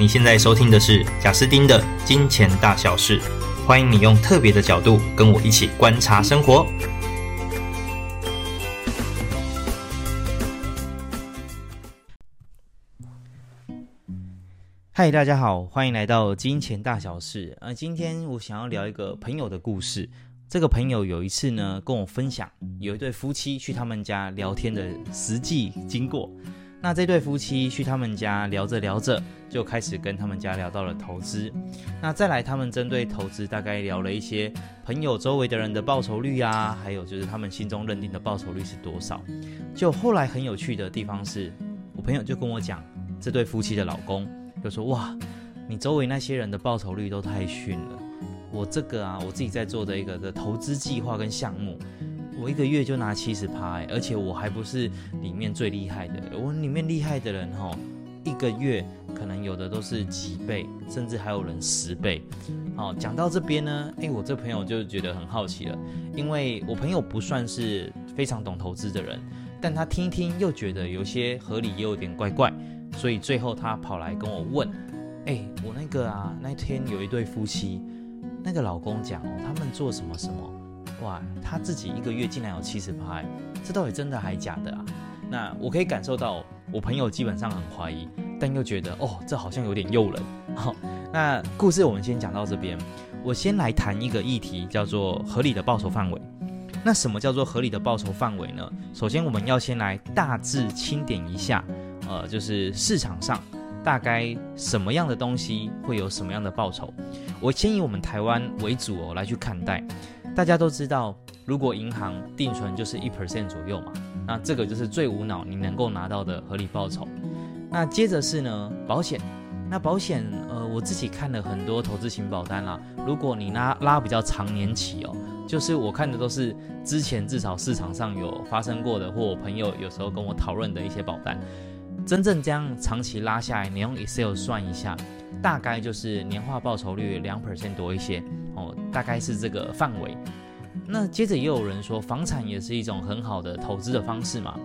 你现在收听的是贾斯丁的金钱大小事，欢迎你用特别的角度跟我一起观察生活。嗨，大家好，欢迎来到金钱大小事。呃，今天我想要聊一个朋友的故事。这个朋友有一次呢，跟我分享有一对夫妻去他们家聊天的实际经过。那这对夫妻去他们家聊着聊着，就开始跟他们家聊到了投资。那再来，他们针对投资大概聊了一些朋友周围的人的报酬率啊，还有就是他们心中认定的报酬率是多少。就后来很有趣的地方是，我朋友就跟我讲，这对夫妻的老公就说：“哇，你周围那些人的报酬率都太逊了。我这个啊，我自己在做的一个的投资计划跟项目。”我一个月就拿七十趴，而且我还不是里面最厉害的。我里面厉害的人哈，一个月可能有的都是几倍，甚至还有人十倍。好，讲到这边呢，诶，我这朋友就觉得很好奇了，因为我朋友不算是非常懂投资的人，但他听一听又觉得有些合理，又有点怪怪，所以最后他跑来跟我问，诶，我那个啊，那天有一对夫妻，那个老公讲哦，他们做什么什么。哇，他自己一个月竟然有七十趴，这到底真的还假的啊？那我可以感受到，我朋友基本上很怀疑，但又觉得哦，这好像有点诱人。好，那故事我们先讲到这边。我先来谈一个议题，叫做合理的报酬范围。那什么叫做合理的报酬范围呢？首先，我们要先来大致清点一下，呃，就是市场上大概什么样的东西会有什么样的报酬。我先以我们台湾为主哦，来去看待。大家都知道，如果银行定存就是一 percent 左右嘛，那这个就是最无脑你能够拿到的合理报酬。那接着是呢，保险。那保险，呃，我自己看了很多投资型保单啦。如果你拉拉比较长年期哦，就是我看的都是之前至少市场上有发生过的，或我朋友有时候跟我讨论的一些保单。真正这样长期拉下来，你用 Excel 算一下，大概就是年化报酬率两 percent 多一些哦，大概是这个范围。那接着也有人说，房产也是一种很好的投资的方式嘛。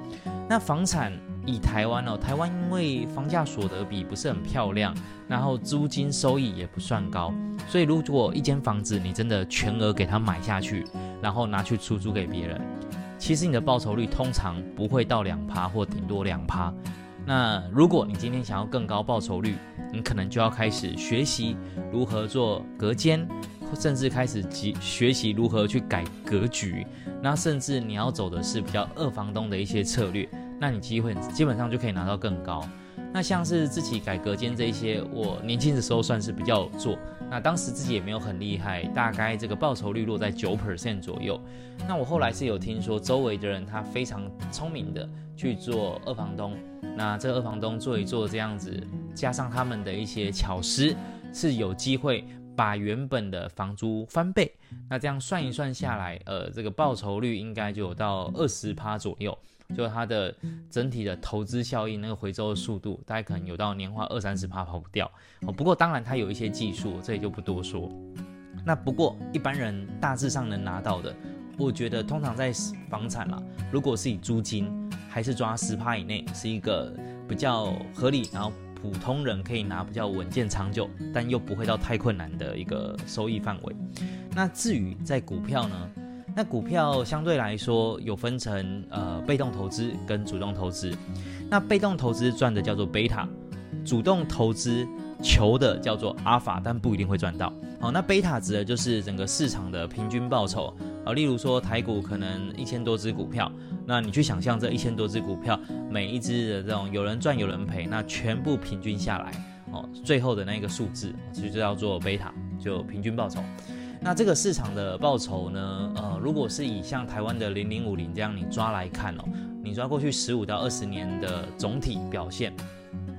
那房产以台湾哦，台湾因为房价所得比不是很漂亮，然后租金收益也不算高，所以如果一间房子你真的全额给它买下去，然后拿去出租给别人，其实你的报酬率通常不会到两趴或顶多两趴。那如果你今天想要更高报酬率，你可能就要开始学习如何做隔间，甚至开始学习如何去改格局。那甚至你要走的是比较二房东的一些策略，那你机会基本上就可以拿到更高。那像是自己改隔间这一些，我年轻的时候算是比较做，那当时自己也没有很厉害，大概这个报酬率落在九 percent 左右。那我后来是有听说周围的人他非常聪明的去做二房东。那这二房东做一做这样子，加上他们的一些巧思，是有机会把原本的房租翻倍。那这样算一算下来，呃，这个报酬率应该就有到二十趴左右，就它的整体的投资效应，那个回收的速度，大概可能有到年化二三十趴跑不掉。哦，不过当然它有一些技术，这里就不多说。那不过一般人大致上能拿到的，我觉得通常在房产啦，如果是以租金。还是抓十趴以内是一个比较合理，然后普通人可以拿比较稳健长久，但又不会到太困难的一个收益范围。那至于在股票呢？那股票相对来说有分成呃被动投资跟主动投资。那被动投资赚的叫做贝塔，主动投资求的叫做阿法，但不一定会赚到。好，那贝塔指的就是整个市场的平均报酬。啊，例如说台股可能一千多只股票，那你去想象这一千多只股票，每一只的这种有人赚有人赔，那全部平均下来，哦，最后的那个数字其实就叫做贝塔，就平均报酬。那这个市场的报酬呢，呃，如果是以像台湾的零零五零这样你抓来看哦，你抓过去十五到二十年的总体表现，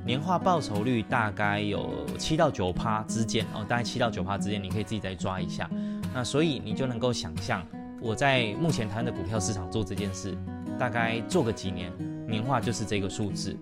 年化报酬率大概有七到九趴之间哦，大概七到九趴之间，你可以自己再抓一下。那所以你就能够想象，我在目前台湾的股票市场做这件事，大概做个几年，年化就是这个数字。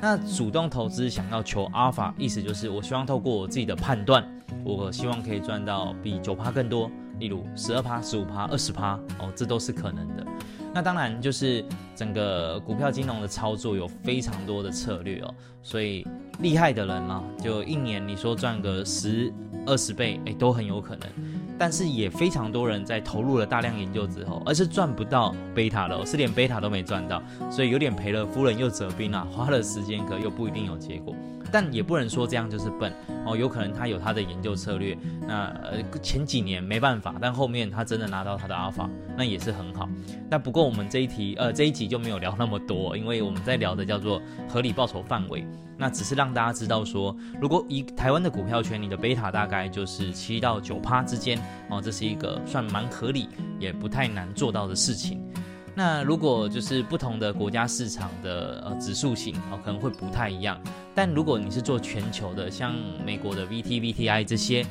那主动投资想要求阿尔法，意思就是我希望透过我自己的判断，我希望可以赚到比九趴更多，例如十二趴、十五趴、二十趴哦，这都是可能的。那当然就是整个股票金融的操作有非常多的策略哦，所以厉害的人啊，就一年你说赚个十二十倍，哎，都很有可能。但是也非常多人在投入了大量研究之后，而是赚不到贝塔的，是连贝塔都没赚到，所以有点赔了夫人又折兵啊，花了时间可又不一定有结果。但也不能说这样就是笨哦，有可能他有他的研究策略。那呃前几年没办法，但后面他真的拿到他的阿尔法，那也是很好。那不过我们这一题呃这一集就没有聊那么多，因为我们在聊的叫做合理报酬范围。那只是让大家知道说，如果以台湾的股票圈，你的贝塔大概就是七到九趴之间哦，这是一个算蛮合理，也不太难做到的事情。那如果就是不同的国家市场的呃指数型哦，可能会不太一样。但如果你是做全球的，像美国的 VT、VTI 这些，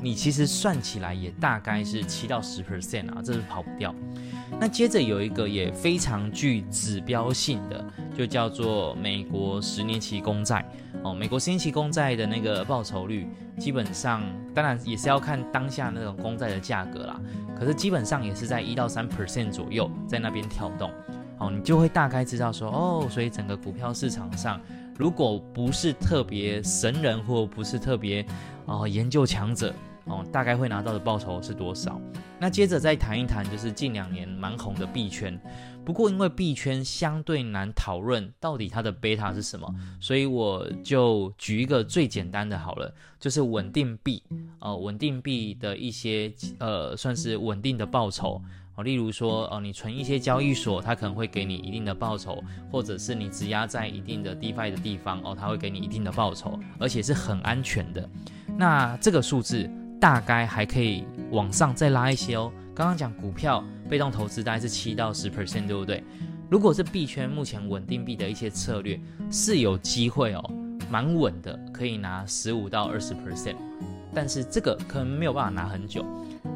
你其实算起来也大概是七到十 percent 啊，这是跑不掉。那接着有一个也非常具指标性的，就叫做美国十年期公债哦。美国十年期公债的那个报酬率，基本上当然也是要看当下那种公债的价格啦。可是基本上也是在一到三 percent 左右，在那边跳动。哦，你就会大概知道说，哦，所以整个股票市场上。如果不是特别神人，或不是特别哦研究强者哦，大概会拿到的报酬是多少？那接着再谈一谈，就是近两年蛮红的币圈。不过因为币圈相对难讨论到底它的贝塔是什么，所以我就举一个最简单的好了，就是稳定币哦，稳定币的一些呃，算是稳定的报酬。哦，例如说，哦，你存一些交易所，它可能会给你一定的报酬，或者是你质押在一定的 DeFi 的地方，哦，它会给你一定的报酬，而且是很安全的。那这个数字大概还可以往上再拉一些哦。刚刚讲股票被动投资大概是七到十 percent，对不对？如果是币圈目前稳定币的一些策略是有机会哦，蛮稳的，可以拿十五到二十 percent，但是这个可能没有办法拿很久。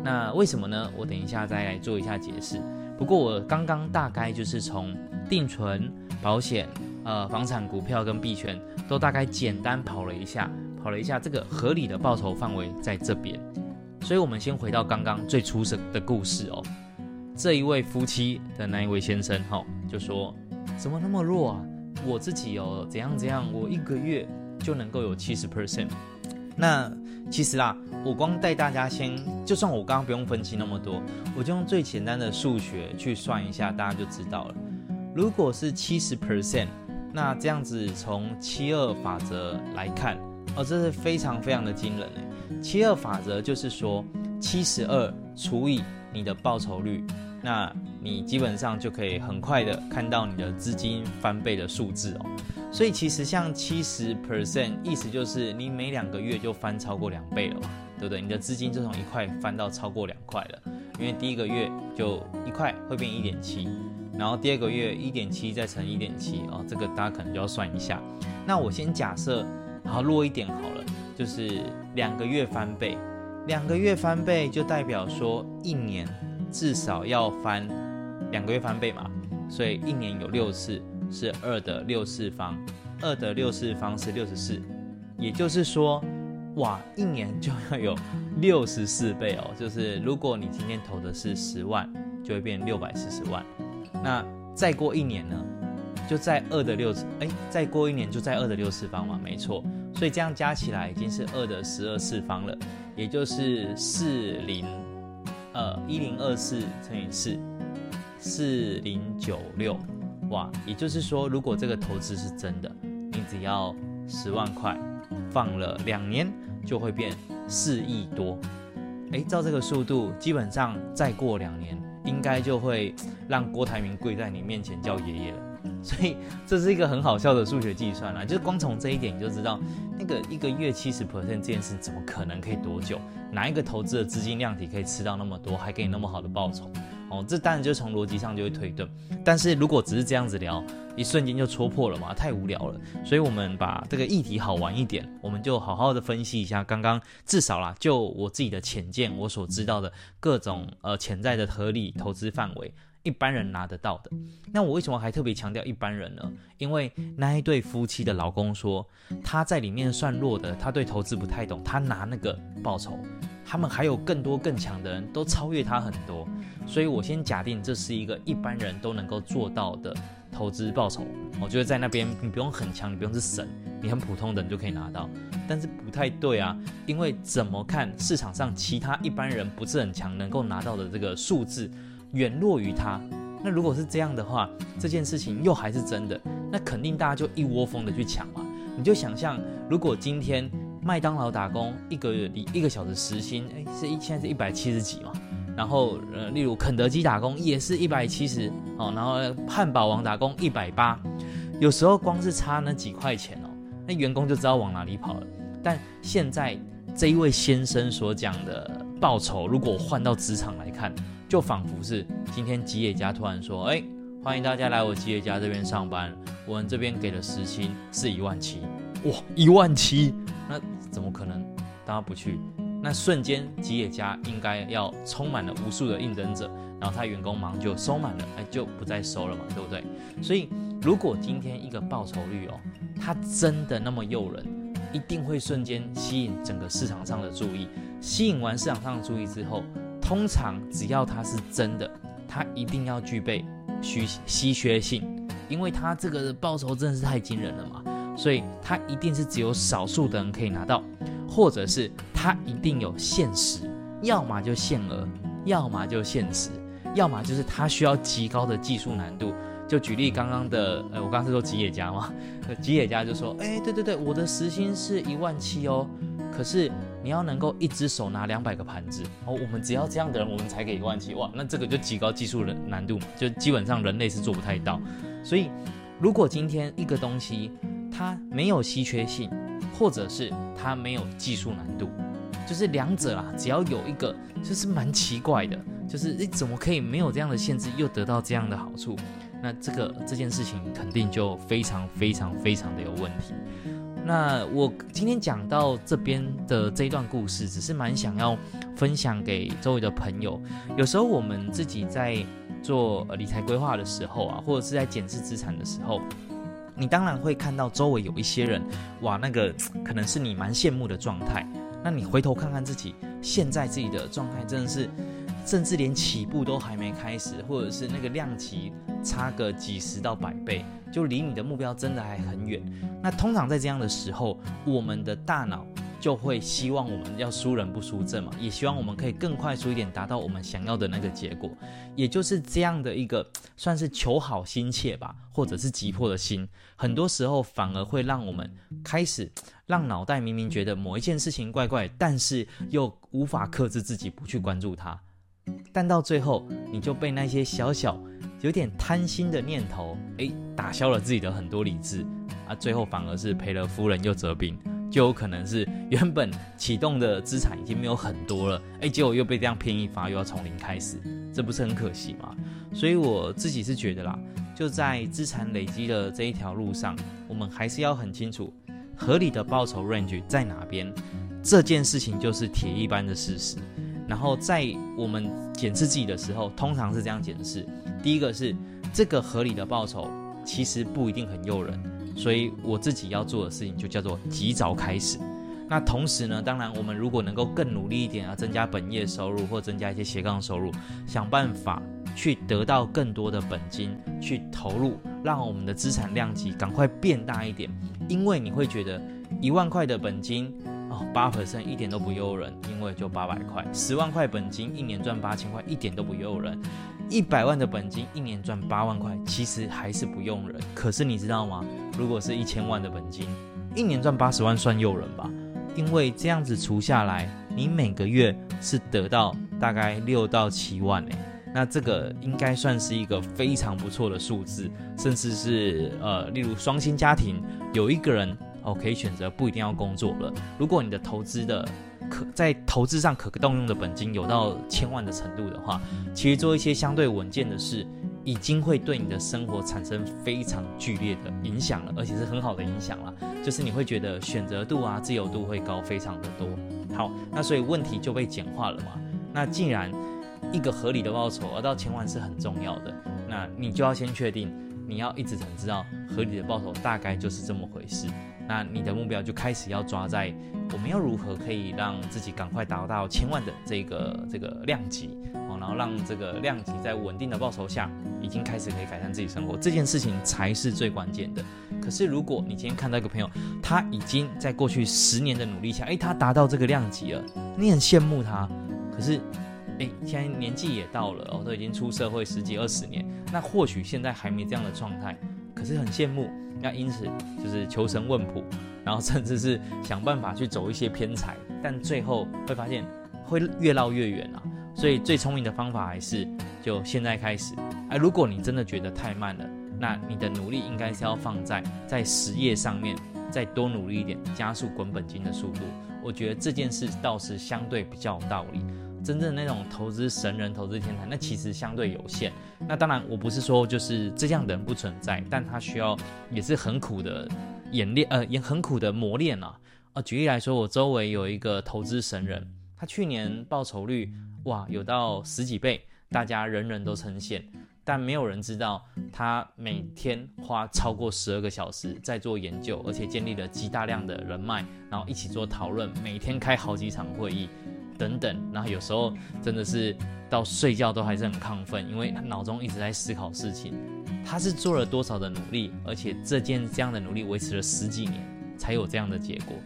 那为什么呢？我等一下再来做一下解释。不过我刚刚大概就是从定存、保险、呃房产、股票跟币圈都大概简单跑了一下，跑了一下这个合理的报酬范围在这边。所以，我们先回到刚刚最初始的故事哦。这一位夫妻的那一位先生哈、哦，就说怎么那么弱啊？我自己哦怎样怎样，我一个月就能够有七十 percent。那其实啦，我光带大家先，就算我刚刚不用分析那么多，我就用最简单的数学去算一下，大家就知道了。如果是七十 percent，那这样子从七二法则来看，哦，这是非常非常的惊人诶。七二法则就是说，七十二除以你的报酬率，那你基本上就可以很快的看到你的资金翻倍的数字哦。所以其实像七十 percent，意思就是你每两个月就翻超过两倍了嘛，对不对？你的资金就从一块翻到超过两块了，因为第一个月就一块会变一点七，然后第二个月一点七再乘一点七哦，这个大家可能就要算一下。那我先假设好弱一点好了，就是两个月翻倍，两个月翻倍就代表说一年至少要翻两个月翻倍嘛，所以一年有六次。是二的六次方，二的六次方是六十四，也就是说，哇，一年就要有六十四倍哦。就是如果你今天投的是十万，就会变六百四十万。那再过一年呢，就在二的六次，哎，再过一年就在二的六次方嘛，没错。所以这样加起来已经是二的十二次方了，也就是四零，呃，一零二四乘以四，四零九六。哇，也就是说，如果这个投资是真的，你只要十万块，放了两年就会变四亿多。诶，照这个速度，基本上再过两年，应该就会让郭台铭跪在你面前叫爷爷了。所以这是一个很好笑的数学计算啦，就是光从这一点你就知道，那个一个月七十 percent 这件事怎么可能可以多久？哪一个投资的资金量体可以吃到那么多，还给你那么好的报酬？哦，这当然就从逻辑上就会推断。但是如果只是这样子聊，一瞬间就戳破了嘛，太无聊了。所以我们把这个议题好玩一点，我们就好好的分析一下刚刚至少啦，就我自己的浅见，我所知道的各种呃潜在的合理投资范围。一般人拿得到的，那我为什么还特别强调一般人呢？因为那一对夫妻的老公说他在里面算弱的，他对投资不太懂，他拿那个报酬，他们还有更多更强的人都超越他很多，所以我先假定这是一个一般人都能够做到的投资报酬。我觉得在那边你不用很强，你不用是神，你很普通的人就可以拿到，但是不太对啊，因为怎么看市场上其他一般人不是很强能够拿到的这个数字远弱于他。那如果是这样的话，这件事情又还是真的，那肯定大家就一窝蜂的去抢嘛。你就想象，如果今天麦当劳打工一个月一个小时时薪，哎，是一现在是一百七十几嘛。然后呃，例如肯德基打工也是一百七十哦，然后汉堡王打工一百八，有时候光是差那几块钱哦，那员工就知道往哪里跑了。但现在这一位先生所讲的报酬，如果换到职场来看，就仿佛是今天吉野家突然说：“哎，欢迎大家来我吉野家这边上班，我们这边给的时薪是一万七，哇，一万七，那怎么可能大家不去？那瞬间吉野家应该要充满了无数的应征者，然后他员工忙就收满了，哎，就不再收了嘛，对不对？所以如果今天一个报酬率哦，它真的那么诱人，一定会瞬间吸引整个市场上的注意，吸引完市场上的注意之后。通常只要它是真的，它一定要具备稀稀缺性，因为它这个报酬真的是太惊人了嘛，所以它一定是只有少数的人可以拿到，或者是它一定有限时，要么就限额，要么就限时，要么就是它需要极高的技术难度。就举例刚刚的，呃，我刚刚是说吉野家嘛，吉野家就说，哎，对对对，我的时薪是一万七哦，可是。你要能够一只手拿两百个盘子哦，我们只要这样的人，我们才给一万七哇，那这个就极高技术的难度，就基本上人类是做不太到。所以，如果今天一个东西它没有稀缺性，或者是它没有技术难度，就是两者啊，只要有一个就是蛮奇怪的，就是你怎么可以没有这样的限制，又得到这样的好处？那这个这件事情肯定就非常非常非常的有问题。那我今天讲到这边的这一段故事，只是蛮想要分享给周围的朋友。有时候我们自己在做理财规划的时候啊，或者是在检视资产的时候，你当然会看到周围有一些人，哇，那个可能是你蛮羡慕的状态。那你回头看看自己现在自己的状态，真的是。甚至连起步都还没开始，或者是那个量级差个几十到百倍，就离你的目标真的还很远。那通常在这样的时候，我们的大脑就会希望我们要输人不输阵嘛，也希望我们可以更快速一点达到我们想要的那个结果。也就是这样的一个算是求好心切吧，或者是急迫的心，很多时候反而会让我们开始让脑袋明明觉得某一件事情怪怪，但是又无法克制自己不去关注它。但到最后，你就被那些小小有点贪心的念头，诶，打消了自己的很多理智啊，最后反而是赔了夫人又折兵，就有可能是原本启动的资产已经没有很多了，诶，结果又被这样骗一发，又要从零开始，这不是很可惜吗？所以我自己是觉得啦，就在资产累积的这一条路上，我们还是要很清楚合理的报酬 range 在哪边，这件事情就是铁一般的事实。然后在我们检视自己的时候，通常是这样检视：第一个是这个合理的报酬其实不一定很诱人，所以我自己要做的事情就叫做及早开始。那同时呢，当然我们如果能够更努力一点啊，增加本业收入或增加一些斜杠收入，想办法去得到更多的本金去投入，让我们的资产量级赶快变大一点，因为你会觉得一万块的本金。哦，八百分一点都不诱人，因为就八百块，十万块本金一年赚八千块，一点都不诱人。一百万的本金一年赚八万块，其实还是不诱人。可是你知道吗？如果是一千万的本金，一年赚八十万算诱人吧？因为这样子除下来，你每个月是得到大概六到七万诶。那这个应该算是一个非常不错的数字，甚至是呃，例如双薪家庭有一个人。哦，可以选择不一定要工作了。如果你的投资的可在投资上可动用的本金有到千万的程度的话，其实做一些相对稳健的事，已经会对你的生活产生非常剧烈的影响了，而且是很好的影响了。就是你会觉得选择度啊、自由度会高非常的多。好，那所以问题就被简化了嘛。那既然一个合理的报酬而到千万是很重要的，那你就要先确定，你要一直想知道合理的报酬大概就是这么回事。那你的目标就开始要抓在我们要如何可以让自己赶快达到千万的这个这个量级哦，然后让这个量级在稳定的报酬下，已经开始可以改善自己生活，这件事情才是最关键的。可是如果你今天看到一个朋友，他已经在过去十年的努力下，诶，他达到这个量级了，你很羡慕他。可是，诶，现在年纪也到了哦，都已经出社会十几二十年，那或许现在还没这样的状态，可是很羡慕。那因此就是求神问卜，然后甚至是想办法去走一些偏财，但最后会发现会越绕越远啊。所以最聪明的方法还是就现在开始。哎，如果你真的觉得太慢了，那你的努力应该是要放在在实业上面，再多努力一点，加速滚本金的速度。我觉得这件事倒是相对比较有道理。真正那种投资神人、投资天才，那其实相对有限。那当然，我不是说就是这样的人不存在，但他需要也是很苦的演练，呃，也很苦的磨练啊。呃，举例来说，我周围有一个投资神人，他去年报酬率哇有到十几倍，大家人人都称羡。但没有人知道，他每天花超过十二个小时在做研究，而且建立了极大量的人脉，然后一起做讨论，每天开好几场会议，等等。然后有时候真的是到睡觉都还是很亢奋，因为他脑中一直在思考事情。他是做了多少的努力，而且这件这样的努力维持了十几年，才有这样的结果。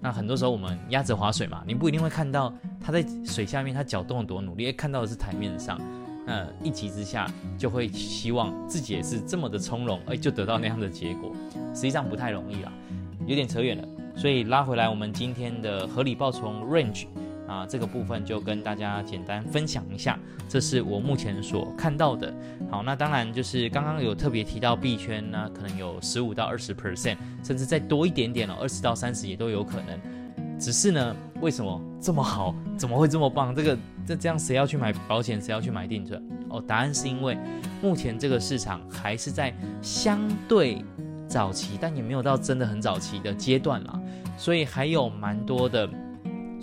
那很多时候我们鸭子划水嘛，你不一定会看到他在水下面他脚动了多努力，看到的是台面上。那一急之下，就会希望自己也是这么的从容，哎，就得到那样的结果，实际上不太容易啦，有点扯远了。所以拉回来，我们今天的合理报酬 range 啊，这个部分就跟大家简单分享一下，这是我目前所看到的。好，那当然就是刚刚有特别提到币圈呢，可能有十五到二十 percent，甚至再多一点点哦，二十到三十也都有可能。只是呢，为什么这么好？怎么会这么棒？这个这这样，谁要去买保险？谁要去买定存？哦，答案是因为目前这个市场还是在相对早期，但也没有到真的很早期的阶段啦，所以还有蛮多的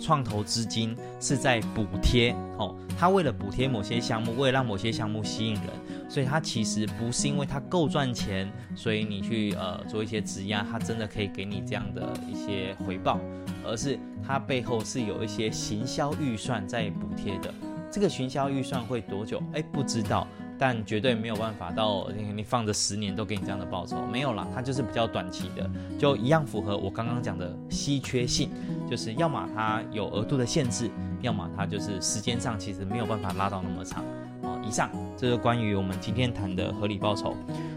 创投资金是在补贴哦。他为了补贴某些项目，为了让某些项目吸引人，所以他其实不是因为他够赚钱，所以你去呃做一些质押，他真的可以给你这样的一些回报。而是它背后是有一些行销预算在补贴的，这个行销预算会多久？哎，不知道，但绝对没有办法到你你放着十年都给你这样的报酬，没有啦，它就是比较短期的，就一样符合我刚刚讲的稀缺性，就是要么它有额度的限制，要么它就是时间上其实没有办法拉到那么长。哦，以上这是关于我们今天谈的合理报酬，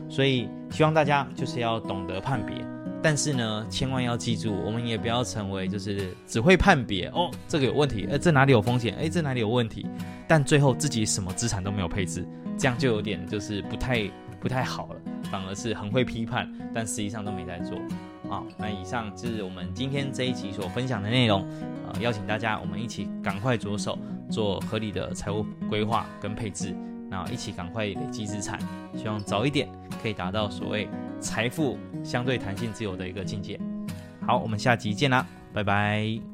所以希望大家就是要懂得判别。但是呢，千万要记住，我们也不要成为就是只会判别哦，这个有问题，哎，这哪里有风险？哎，这哪里有问题？但最后自己什么资产都没有配置，这样就有点就是不太不太好了，反而是很会批判，但实际上都没在做。好，那以上就是我们今天这一集所分享的内容，呃，邀请大家我们一起赶快着手做合理的财务规划跟配置。然后一起赶快累积资产，希望早一点可以达到所谓财富相对弹性自由的一个境界。好，我们下集见啦，拜拜。